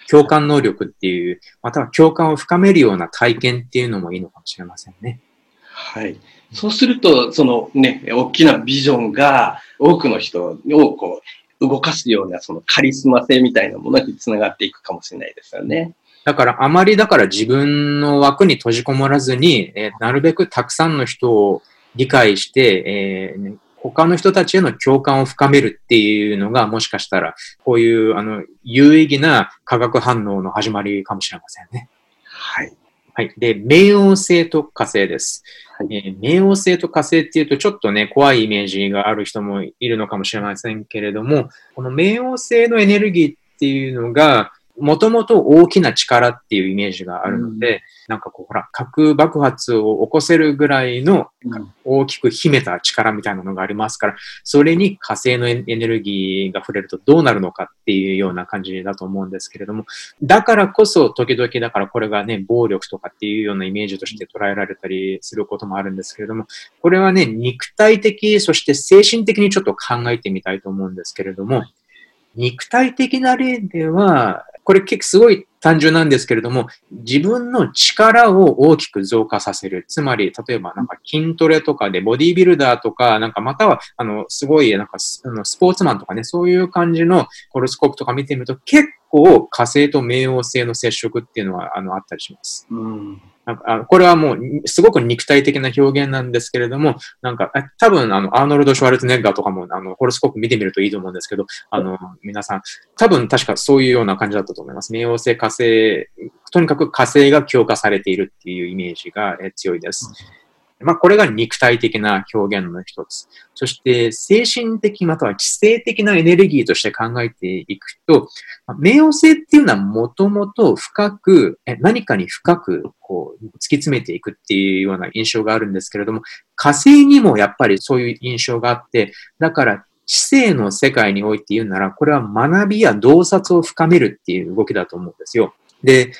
共感能力っていう、または共感を深めるような体験っていうのもいいのかもしれませんね。はい。そうすると、そのね、大きなビジョンが多くの人をこう動かすようなそのカリスマ性みたいなものにつながっていくかもしれないですよね。だから、あまりだから自分の枠に閉じこもらずに、えーなるべくたくさんの人を理解して、えーね他の人たちへの共感を深めるっていうのが、もしかしたら、こういう、あの、有意義な化学反応の始まりかもしれませんね。はい。はい。で、冥王星と火星です。はい、えー、冥王星と火星っていうと、ちょっとね、怖いイメージがある人もいるのかもしれませんけれども、この冥王星のエネルギーっていうのが、もともと大きな力っていうイメージがあるので、うん、なんかこう、ほら、核爆発を起こせるぐらいの大きく秘めた力みたいなのがありますから、それに火星のエネルギーが触れるとどうなるのかっていうような感じだと思うんですけれども、だからこそ時々だからこれがね、暴力とかっていうようなイメージとして捉えられたりすることもあるんですけれども、これはね、肉体的、そして精神的にちょっと考えてみたいと思うんですけれども、肉体的な例では、これ結構すごい単純なんですけれども、自分の力を大きく増加させる。つまり、例えばなんか筋トレとかでボディービルダーとか、なんかまたは、あの、すごい、なんかあのスポーツマンとかね、そういう感じのホロスコープとか見てみると、結構火星と冥王星の接触っていうのは、あの、あったりします。うんなんかあこれはもう、すごく肉体的な表現なんですけれども、なんか、多分、あの、アーノルド・シュワルツネッガーとかも、あの、ホロスコープ見てみるといいと思うんですけど、あの、皆さん、多分確かそういうような感じだったと思います。冥王星、火星、とにかく火星が強化されているっていうイメージが強いです。うんまあ、これが肉体的な表現の一つ。そして、精神的または知性的なエネルギーとして考えていくと、冥王星っていうのはもともと深く、何かに深くこう突き詰めていくっていうような印象があるんですけれども、火星にもやっぱりそういう印象があって、だから知性の世界において言うなら、これは学びや洞察を深めるっていう動きだと思うんですよ。で、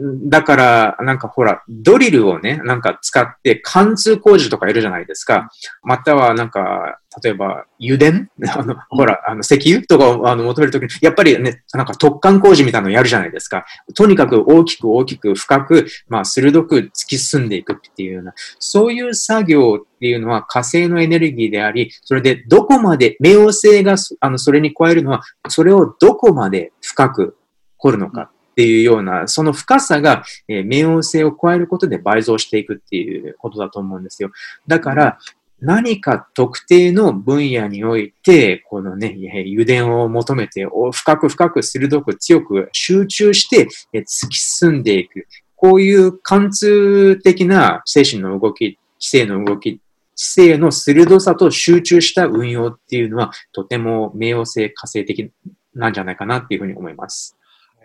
だから、なんかほら、ドリルをね、なんか使って貫通工事とかいるじゃないですか。またはなんか、例えば油田？あの、ほら、あの、石油とかをあの求めるときに、やっぱりね、なんか突貫工事みたいなのやるじゃないですか。とにかく大きく大きく深く、まあ、鋭く突き進んでいくっていうような、そういう作業っていうのは火星のエネルギーであり、それでどこまで、冥王星が、あの、それに加えるのは、それをどこまで深く掘るのか。っていうような、その深さが、えー、冥王星を加えることで倍増していくっていうことだと思うんですよ。だから、何か特定の分野において、このね、油田を求めて、深く深く鋭く強く集中して突き進んでいく。こういう貫通的な精神の動き、知性の動き、知性の鋭さと集中した運用っていうのは、とても冥王星火星的なんじゃないかなっていうふうに思います。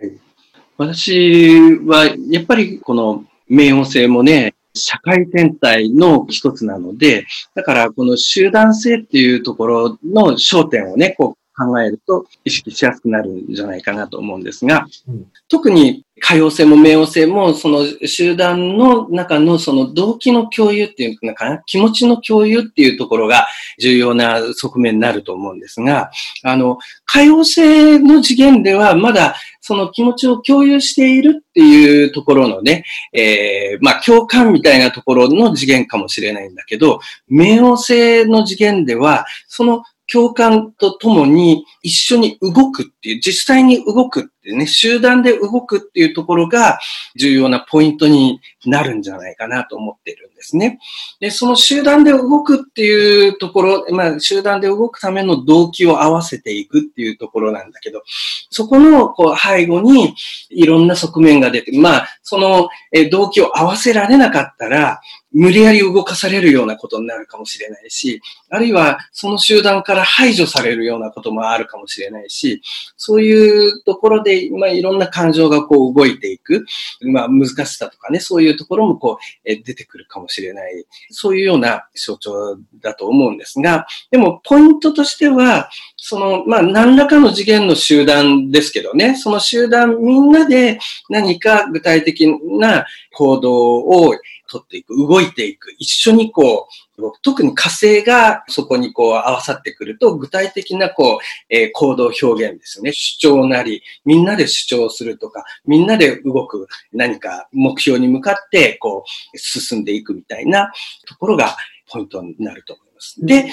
はい私は、やっぱりこの冥王星もね、社会全体の一つなので、だからこの集団性っていうところの焦点をね、こう考えると意識しやすくなるんじゃないかなと思うんですが、うん、特に可用性も冥王星も、その集団の中のその動機の共有っていうのかな、気持ちの共有っていうところが重要な側面になると思うんですが、あの、可用性の次元ではまだその気持ちを共有しているっていうところのね、えー、まあ共感みたいなところの次元かもしれないんだけど、冥王星の次元では、その共感とともに一緒に動くっていう、実際に動くってね、集団で動くっていうところが重要なポイントになるんじゃないかなと思ってるんですね。で、その集団で動くっていうところ、まあ、集団で動くための動機を合わせていくっていうところなんだけど、そこのこう背後にいろんな側面が出て、まあ、その動機を合わせられなかったら、無理やり動かされるようなことになるかもしれないし、あるいはその集団から排除されるようなこともあるかもしれないし、そういうところで、まあ、いろんな感情がこう動いていく、まあ、難しさとかね、そういうところもこう、え出てくるかもしれない、そういうような象徴だと思うんですが、でもポイントとしては、その、まあ、何らかの次元の集団ですけどね、その集団みんなで何か具体的な行動を取っていく、動いていく、一緒にこう、特に火星がそこにこう合わさってくると、具体的なこう、えー、行動表現ですよね。主張なり、みんなで主張するとか、みんなで動く何か目標に向かってこう、進んでいくみたいなところがポイントになると思います。で、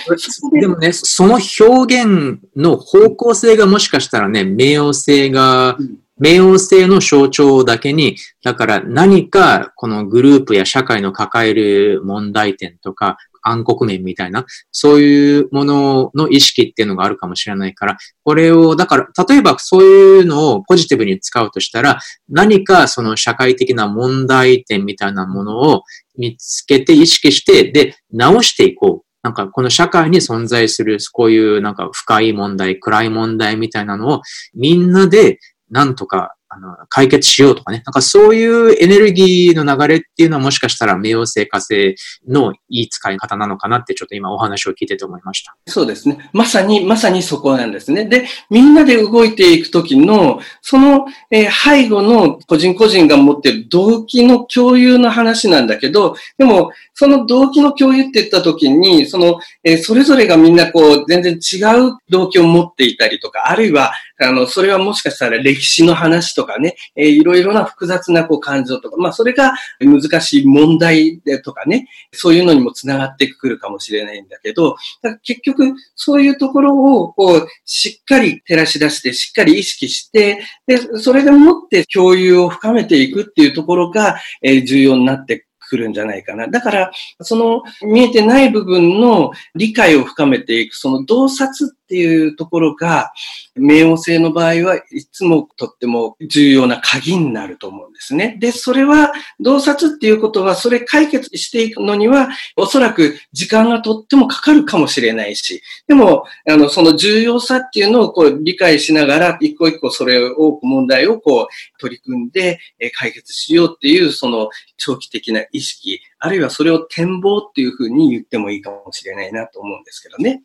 でもね、その表現の方向性がもしかしたらね、冥王星が冥王星の象徴だけに、だから何かこのグループや社会の抱える問題点とか、暗黒面みたいな、そういうものの意識っていうのがあるかもしれないから、これを、だから、例えばそういうのをポジティブに使うとしたら、何かその社会的な問題点みたいなものを見つけて意識して、で、直していこう。なんかこの社会に存在するこういうなんか深い問題、暗い問題みたいなのをみんなでなんとかあの、解決しようとかね。なんかそういうエネルギーの流れっていうのはもしかしたら冥王星火星のいい使い方なのかなってちょっと今お話を聞いてて思いました。そうですね。まさに、まさにそこなんですね。で、みんなで動いていくときの、その、えー、背後の個人個人が持っている動機の共有の話なんだけど、でも、その動機の共有って言ったときに、その、えー、それぞれがみんなこう、全然違う動機を持っていたりとか、あるいは、あの、それはもしかしたら歴史の話とかね、えー、いろいろな複雑なこう感情とか、まあ、それが難しい問題でとかね、そういうのにもつながってくるかもしれないんだけど、だ結局、そういうところを、こう、しっかり照らし出して、しっかり意識して、で、それでもって共有を深めていくっていうところが、えー、重要になってくるんじゃないかな。だから、その見えてない部分の理解を深めていく、その洞察っていうところが、冥王星の場合はいつもとっても重要な鍵になると思うんですね。で、それは、洞察っていうことは、それ解決していくのには、おそらく時間がとってもかかるかもしれないし、でも、あの、その重要さっていうのをこう理解しながら、一個一個それを、問題をこう取り組んで解決しようっていう、その長期的な意識、あるいはそれを展望っていうふうに言ってもいいかもしれないなと思うんですけどね。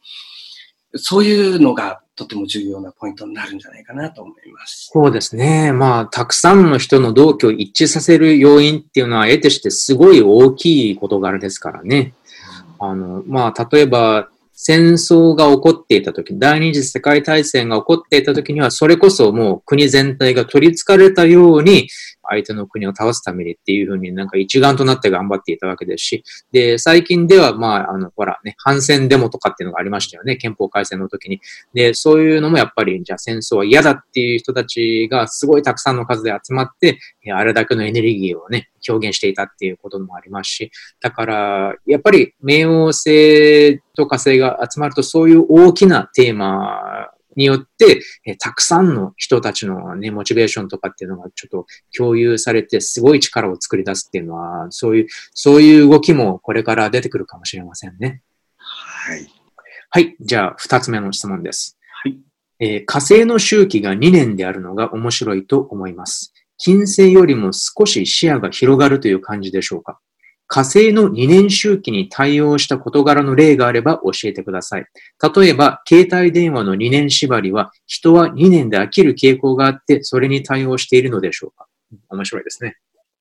そういうのがとても重要なポイントになるんじゃないかなと思います。そうですね。まあ、たくさんの人の同居を一致させる要因っていうのは、得てしてすごい大きい事柄ですからね。あの、まあ、例えば、戦争が起こっていた時、第二次世界大戦が起こっていた時には、それこそもう国全体が取り憑かれたように、相手の国を倒すためにっていうふうになんか一丸となって頑張っていたわけですし、で、最近ではまあ、あの、ほらね、反戦デモとかっていうのがありましたよね、憲法改正の時に。で、そういうのもやっぱり、じゃあ戦争は嫌だっていう人たちがすごいたくさんの数で集まって、あれだけのエネルギーをね、表現していたっていうこともありますし、だから、やっぱり冥王星と火星が集まるとそういう大きなテーマによって、えたくさんの人たちのね、モチベーションとかっていうのがちょっと共有されて、すごい力を作り出すっていうのは、そういう、そういう動きもこれから出てくるかもしれませんね。はい。はい。じゃあ、二つ目の質問です。はい。えー、火星の周期が2年であるのが面白いと思います。金星よりも少し視野が広がるという感じでしょうか？火星の2年周期に対応した事柄の例があれば教えてください。例えば、携帯電話の2年縛りは、人は2年で飽きる傾向があって、それに対応しているのでしょうか？面白いですね。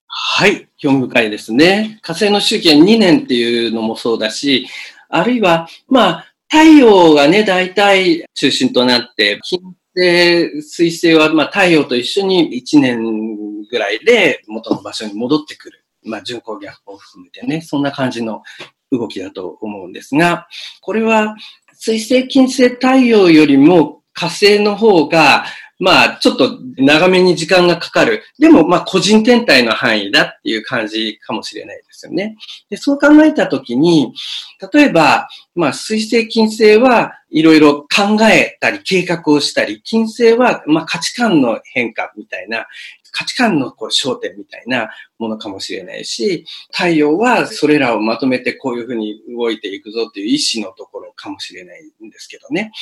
はい、興味深いですね。火星の周期は2年っていうのもそうだし、あるいは、まあ、太陽がね、大体中心となって、金星、水星は、まあ、太陽と一緒に1年ぐらいで元の場所に戻ってくる。まあ、巡航逆行を含めてね、そんな感じの動きだと思うんですが、これは水星、金星、太陽よりも火星の方が、まあ、ちょっと長めに時間がかかる。でも、まあ、個人天体の範囲だっていう感じかもしれないですよね。で、そう考えたときに、例えば、まあ、水星、金星はいろいろ考えたり、計画をしたり、金星は、まあ、価値観の変化みたいな、価値観のこう焦点みたいなものかもしれないし、太陽はそれらをまとめてこういうふうに動いていくぞっていう意志のところかもしれないんですけどね。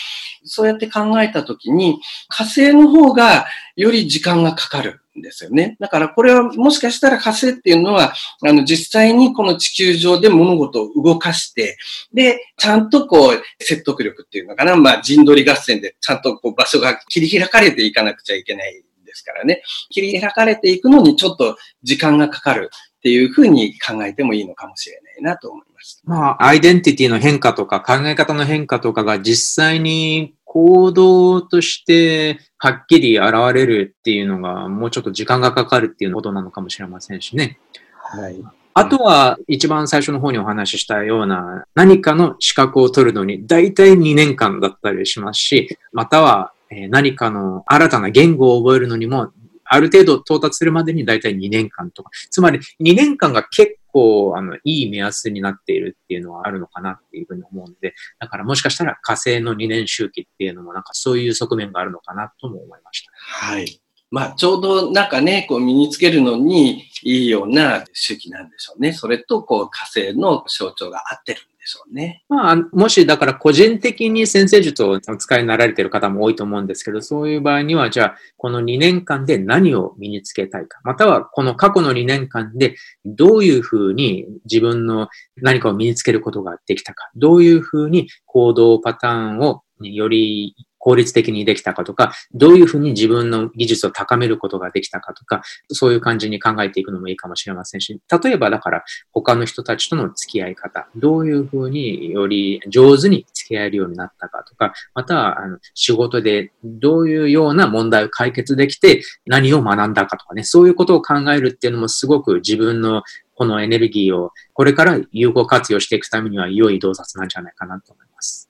そうやって考えたときに、火星の方がより時間がかかる。んですよね。だからこれはもしかしたら火星っていうのは、あの実際にこの地球上で物事を動かして、で、ちゃんとこう説得力っていうのかな、まあ陣取り合戦でちゃんとこう場所が切り開かれていかなくちゃいけないですからね。切り開かれていくのにちょっと時間がかかるっていうふうに考えてもいいのかもしれないなと思います。まあ、アイデンティティの変化とか考え方の変化とかが実際に行動としてはっきり現れるっていうのがもうちょっと時間がかかるっていうことなのかもしれませんしね。はい。あとは、一番最初の方にお話ししたような、何かの資格を取るのに、大体2年間だったりしますし、または、え何かの新たな言語を覚えるのにも、ある程度到達するまでに大体2年間とか。つまり2年間が結構、あの、いい目安になっているっていうのはあるのかなっていうふうに思うんで、だからもしかしたら火星の2年周期っていうのもなんかそういう側面があるのかなとも思いました。はい。まあ、ちょうどなんかね、こう身につけるのにいいような周期なんでしょうね。それと、こう、火星の象徴が合ってるしょうね。まあ、もしだから個人的に先生術をお使いになられている方も多いと思うんですけど、そういう場合には、じゃあ、この2年間で何を身につけたいか、またはこの過去の2年間でどういうふうに自分の何かを身につけることができたか、どういうふうに行動パターンをより効率的にできたかとか、どういうふうに自分の技術を高めることができたかとか、そういう感じに考えていくのもいいかもしれませんし、例えばだから他の人たちとの付き合い方、どういうふうにより上手に付き合えるようになったかとか、またはあの仕事でどういうような問題を解決できて何を学んだかとかね、そういうことを考えるっていうのもすごく自分のこのエネルギーをこれから有効活用していくためには良い洞察なんじゃないかなと思います。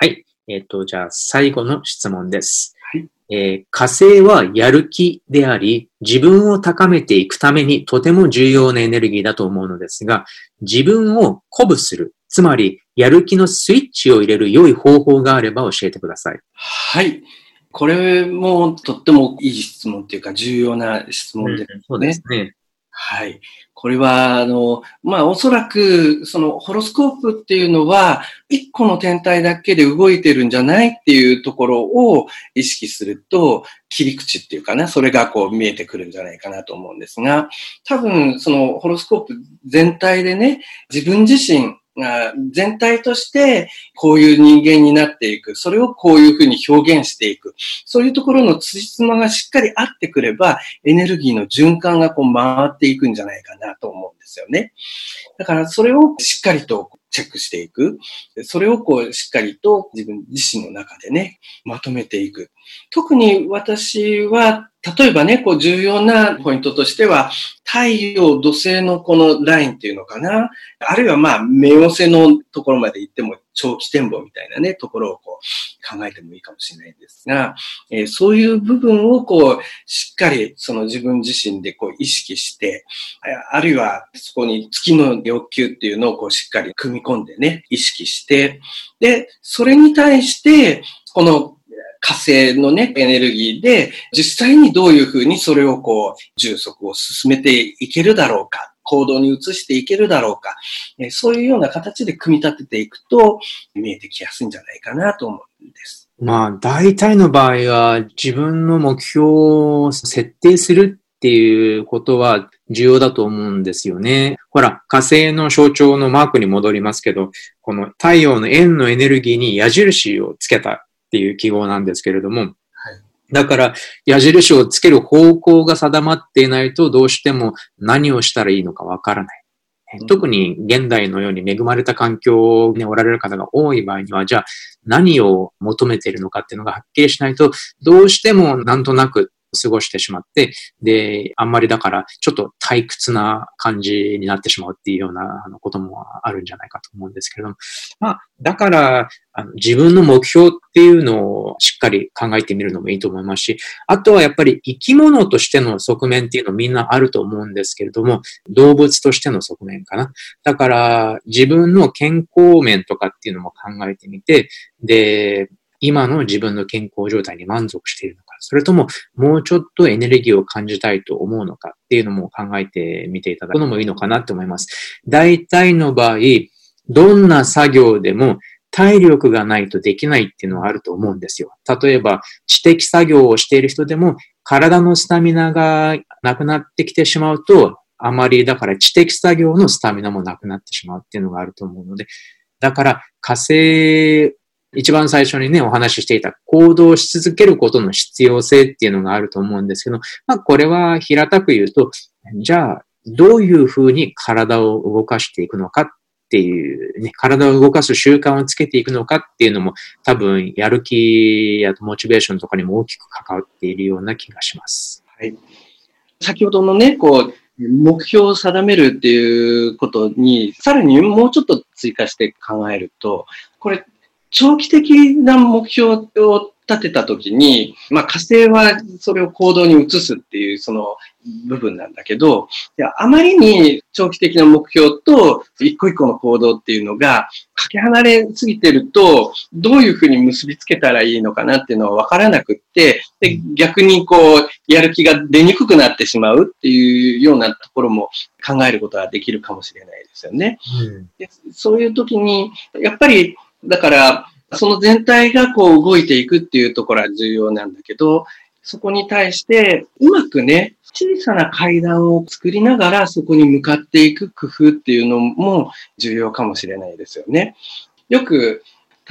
はい。えっ、ー、と、じゃあ最後の質問です。はい。えー、火星はやる気であり、自分を高めていくためにとても重要なエネルギーだと思うのですが、自分を鼓舞する、つまりやる気のスイッチを入れる良い方法があれば教えてください。はい。これもとってもいい質問っていうか重要な質問ですね。うん、そうですね。はい。これは、あの、まあ、おそらく、その、ホロスコープっていうのは、一個の天体だけで動いてるんじゃないっていうところを意識すると、切り口っていうかな、それがこう見えてくるんじゃないかなと思うんですが、多分、その、ホロスコープ全体でね、自分自身、全体としてこういう人間になっていく。それをこういうふうに表現していく。そういうところのつじつまがしっかり合ってくれば、エネルギーの循環がこう回っていくんじゃないかなと思うんですよね。だからそれをしっかりとチェックしていく。それをこう、しっかりと自分自身の中でね、まとめていく。特に私は、例えばね、こう重要なポイントとしては、太陽、土星のこのラインっていうのかな？あるいはまあ、目寄せのところまで行っても、長期展望みたいなね、ところをこう考えてもいいかもしれないんですが、えー、そういう部分をこう、しっかりその自分自身でこう意識して、あるいはそこに月の欲求っていうのをこうしっかり組み込んでね、意識して、で、それに対して、この火星のね、エネルギーで、実際にどういうふうにそれをこう、充足を進めていけるだろうか、行動に移していけるだろうか、えそういうような形で組み立てていくと、見えてきやすいんじゃないかなと思うんです。まあ、大体の場合は、自分の目標を設定するっていうことは重要だと思うんですよね。ほら、火星の象徴のマークに戻りますけど、この太陽の円のエネルギーに矢印をつけたっていう記号なんですけれども、だから、矢印をつける方向が定まっていないと、どうしても何をしたらいいのかわからない。特に現代のように恵まれた環境におられる方が多い場合には、じゃあ何を求めているのかっていうのがはっきりしないと、どうしてもなんとなく過ごしてしまって、で、あんまりだからちょっと退屈な感じになってしまうっていうようなあのこともあるんじゃないかと思うんですけれども、まあ、だから、あの自分の目標っていうのをしっかり考えてみるのもいいと思いますし、あとはやっぱり生き物としての側面っていうのみんなあると思うんですけれども、動物としての側面かな。だから自分の健康面とかっていうのも考えてみて、で、今の自分の健康状態に満足しているの、それとももうちょっとエネルギーを感じたいと思うのかっていうのも考えてみていただくのもいいのかなと思います。大体の場合、どんな作業でも体力がないとできないっていうのはあると思うんですよ。例えば、知的作業をしている人でも、体のスタミナがなくなってきてしまうと、あまりだから知的作業のスタミナもなくなってしまうっていうのがあると思うので、だから火星一番最初にね、お話ししていた行動し続けることの必要性っていうのがあると思うんですけど、まあこれは平たく言うと、じゃあどういうふうに体を動かしていくのかっていうね、体を動かす習慣をつけていくのかっていうのも多分やる気やモチベーションとかにも大きく関わっているような気がします。はい。先ほどのね、こう、目標を定めるっていうことに、さらにもうちょっと追加して考えると、これ長期的な目標を立てたときに、まあ火星はそれを行動に移すっていうその部分なんだけど、あまりに長期的な目標と一個一個の行動っていうのがかけ離れすぎてると、どういうふうに結びつけたらいいのかなっていうのはわからなくって、で逆にこう、やる気が出にくくなってしまうっていうようなところも考えることができるかもしれないですよね。うん、でそういう時に、やっぱり、だから、その全体がこう動いていくっていうところは重要なんだけど、そこに対してうまくね、小さな階段を作りながらそこに向かっていく工夫っていうのも重要かもしれないですよね。よく、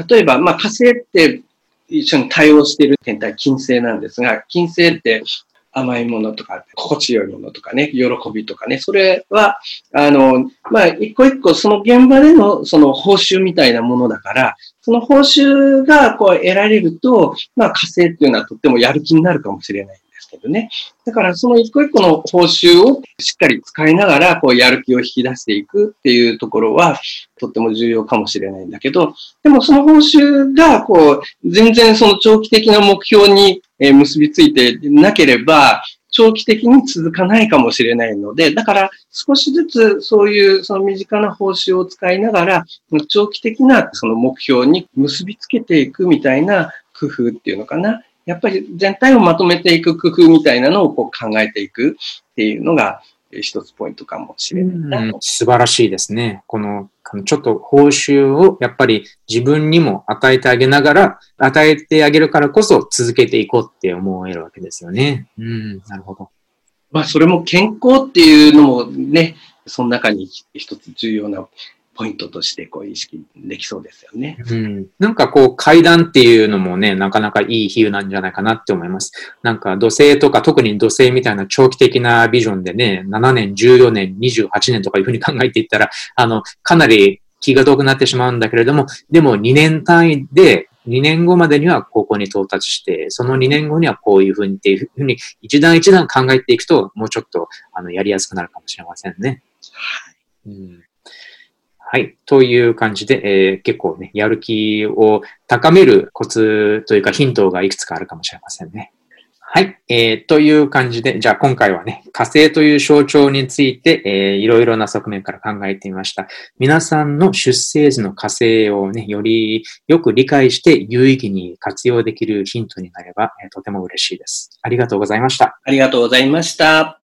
例えば、まあ火星って一緒に対応している天体、金星なんですが、金星って甘いものとか、心地よいものとかね、喜びとかね、それは、あの、まあ、一個一個その現場でのその報酬みたいなものだから、その報酬がこう得られると、まあ、火星っていうのはとってもやる気になるかもしれない。ですけどね。だからその一個一個の報酬をしっかり使いながら、こうやる気を引き出していくっていうところは、とっても重要かもしれないんだけど、でもその報酬が、こう、全然その長期的な目標に結びついてなければ、長期的に続かないかもしれないので、だから少しずつそういうその身近な報酬を使いながら、長期的なその目標に結びつけていくみたいな工夫っていうのかな。やっぱり全体をまとめていく工夫みたいなのをこう考えていくっていうのが一つポイントかもしれない、うん、素晴らしいですね。このちょっと報酬をやっぱり自分にも与えてあげながら、与えてあげるからこそ続けていこうって思えるわけですよね。うん、なるほど。まあ、それも健康っていうのもね、その中に一つ重要なポイントとしてこう意識できそうですよね。うん。なんかこう階段っていうのもね、なかなかいい比喩なんじゃないかなって思います。なんか土星とか特に土星みたいな長期的なビジョンでね、7年、14年、28年とかいうふうに考えていったら、あの、かなり気が遠くなってしまうんだけれども、でも2年単位で2年後までにはここに到達して、その2年後にはこういうふうにっていうふうに一段一段考えていくと、もうちょっとあのやりやすくなるかもしれませんね。はい。うんはい。という感じで、えー、結構ね、やる気を高めるコツというかヒントがいくつかあるかもしれませんね。はい。えー、という感じで、じゃあ今回はね、火星という象徴について、えー、いろいろな側面から考えてみました。皆さんの出生時の火星をね、よりよく理解して有意義に活用できるヒントになれば、えー、とても嬉しいです。ありがとうございました。ありがとうございました。